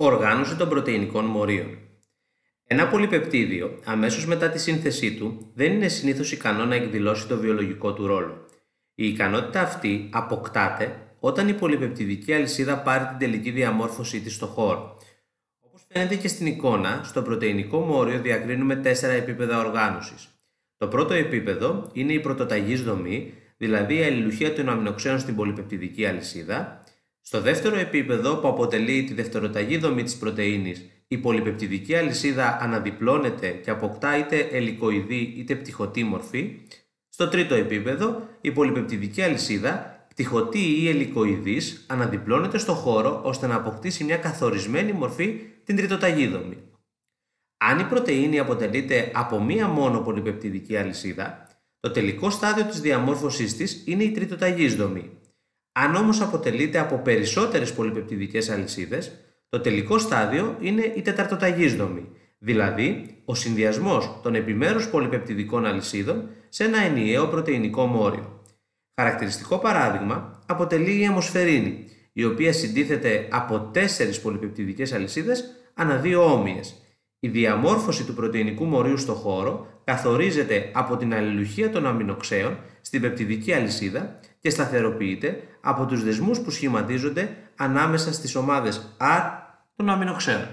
Οργάνωση των πρωτεϊνικών μορίων. Ένα πολυπεπτίδιο, αμέσως μετά τη σύνθεσή του, δεν είναι συνήθως ικανό να εκδηλώσει το βιολογικό του ρόλο. Η ικανότητα αυτή αποκτάται όταν η πολυπεπτιδική αλυσίδα πάρει την τελική διαμόρφωσή της στο χώρο. Όπως φαίνεται και στην εικόνα, στο πρωτεϊνικό μόριο διακρίνουμε τέσσερα επίπεδα οργάνωσης. Το πρώτο επίπεδο είναι η πρωτοταγής δομή, δηλαδή η αλληλουχία των αμινοξέων στην πολυπεπτιδική αλυσίδα. Στο δεύτερο επίπεδο, που αποτελεί τη δευτεροταγή δομή της πρωτεΐνης, η πολυπεπτιδική αλυσίδα αναδιπλώνεται και αποκτά είτε ελικοειδή είτε πτυχωτή μορφή. Στο τρίτο επίπεδο, η πολυπεπτιδική αλυσίδα, πτυχωτή ή ελικοειδής, αναδιπλώνεται στο χώρο ώστε να αποκτήσει μια καθορισμένη μορφή την τριτοταγή δομή. Αν η πρωτεΐνη αποτελείται από μία μόνο πολυπεπτιδική αλυσίδα, το τελικό στάδιο της διαμόρφωσής της είναι η τριτοταγής δομή. Αν όμως αποτελείται από περισσότερες πολυπεπτιδικές αλυσίδες, το τελικό στάδιο είναι η τεταρτοταγής δομή, δηλαδή ο συνδυασμός των επιμέρους πολυπεπτιδικών αλυσίδων σε ένα ενιαίο πρωτεϊνικό μόριο. Χαρακτηριστικό παράδειγμα αποτελεί η αιμοσφαιρίνη, η οποία συντίθεται από τέσσερις πολυπεπτιδικές αλυσίδες ανά δύο όμοιες. Η διαμόρφωση του πρωτεϊνικού μορίου στο χώρο καθορίζεται από την αλληλουχία των αμινοξέων στην πεπτιδική αλυσίδα και σταθεροποιείται από τους δεσμούς που σχηματίζονται ανάμεσα στις ομάδες R των αμινοξέων.